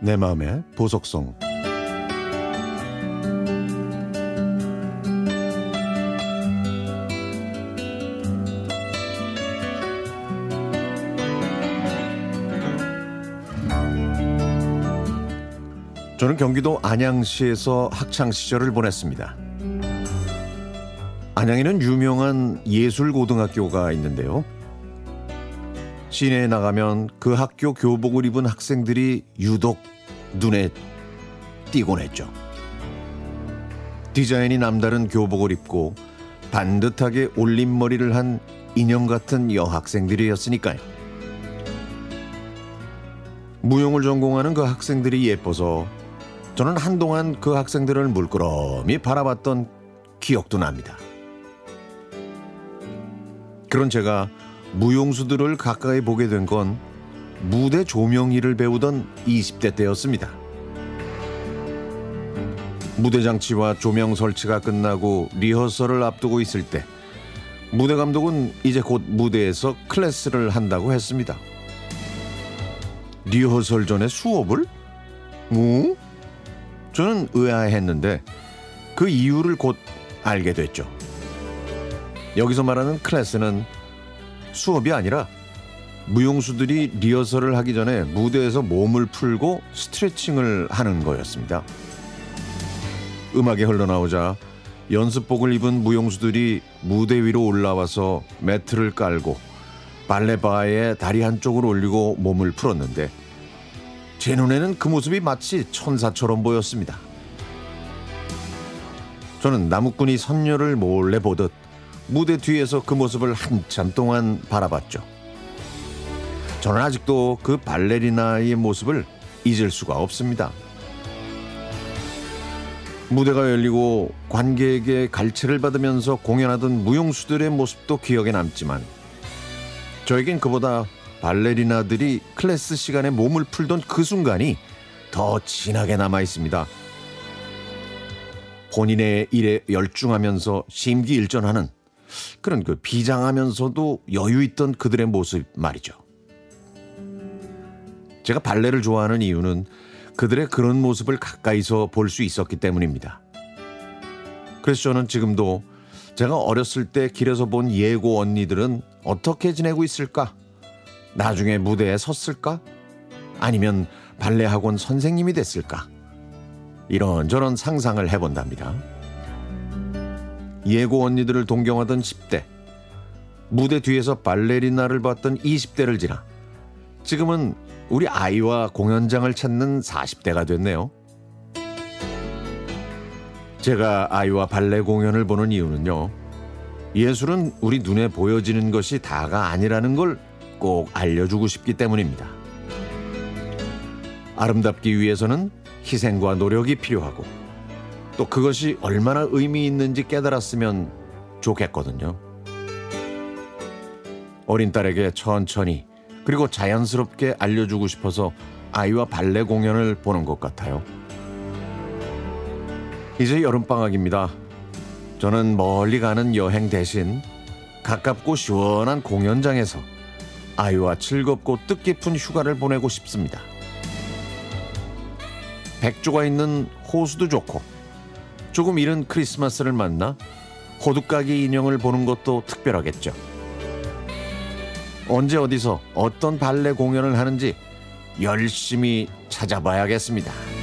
내 마음의 보석성 저는 경기도 안양시에서 학창 시절을 보냈습니다. 안양에는 유명한 예술고등학교가 있는데요. 시내에 나가면 그 학교 교복을 입은 학생들이 유독 눈에 띄곤 했죠. 디자인이 남다른 교복을 입고 반듯하게 올림머리를 한 인형 같은 여학생들이었으니까요. 무용을 전공하는 그 학생들이 예뻐서 저는 한동안 그 학생들을 물끄러미 바라봤던 기억도 납니다. 그런 제가 무용수들을 가까이 보게 된 건 무대 조명 일을 배우던 20대 때였습니다. 무대 장치와 조명 설치가 끝나고 리허설을 앞두고 있을 때 무대 감독은 이제 곧 무대에서 클래스를 한다고 했습니다. 리허설 전에 수업을? 뭐? 저는 의아했는데 그 이유를 곧 알게 됐죠. 여기서 말하는 클래스는 수업이 아니라 무용수들이 리허설을 하기 전에 무대에서 몸을 풀고 스트레칭을 하는 거였습니다. 음악이 흘러나오자 연습복을 입은 무용수들이 무대 위로 올라와서 매트를 깔고 발레바에 다리 한쪽을 올리고 몸을 풀었는데 제 눈에는 그 모습이 마치 천사처럼 보였습니다. 저는 나무꾼이 선녀를 몰래 보듯 무대 뒤에서 그 모습을 한참 동안 바라봤죠. 저는 아직도 그 발레리나의 모습을 잊을 수가 없습니다. 무대가 열리고 관객에게 갈채를 받으면서 공연하던 무용수들의 모습도 기억에 남지만 저에겐 그보다 발레리나들이 클래스 시간에 몸을 풀던 그 순간이 더 진하게 남아 있습니다. 본인의 일에 열중하면서 심기일전하는 그런 그 비장하면서도 여유 있던 그들의 모습 말이죠. 제가 발레를 좋아하는 이유는 그들의 그런 모습을 가까이서 볼 수 있었기 때문입니다. 그래서 저는 지금도 제가 어렸을 때 길에서 본 예고 언니들은 어떻게 지내고 있을까? 나중에 무대에 섰을까? 아니면 발레 학원 선생님이 됐을까? 이런저런 상상을 해본답니다. 예고 언니들을 동경하던 10대, 무대 뒤에서 발레리나를 봤던 20대를 지나 지금은 우리 아이와 공연장을 찾는 40대가 됐네요. 제가 아이와 발레 공연을 보는 이유는요. 예술은 우리 눈에 보여지는 것이 다가 아니라는 걸 꼭 알려주고 싶기 때문입니다. 아름답기 위해서는 희생과 노력이 필요하고 또 그것이 얼마나 의미 있는지 깨달았으면 좋겠거든요. 어린 딸에게 천천히 그리고 자연스럽게 알려주고 싶어서 아이와 발레 공연을 보는 것 같아요. 이제 여름방학입니다. 저는 멀리 가는 여행 대신 가깝고 시원한 공연장에서 아이와 즐겁고 뜻깊은 휴가를 보내고 싶습니다. 백조가 있는 호수도 좋고 조금 이른 크리스마스를 만나 호두까기 인형을 보는 것도 특별하겠죠. 언제 어디서 어떤 발레 공연을 하는지 열심히 찾아봐야겠습니다.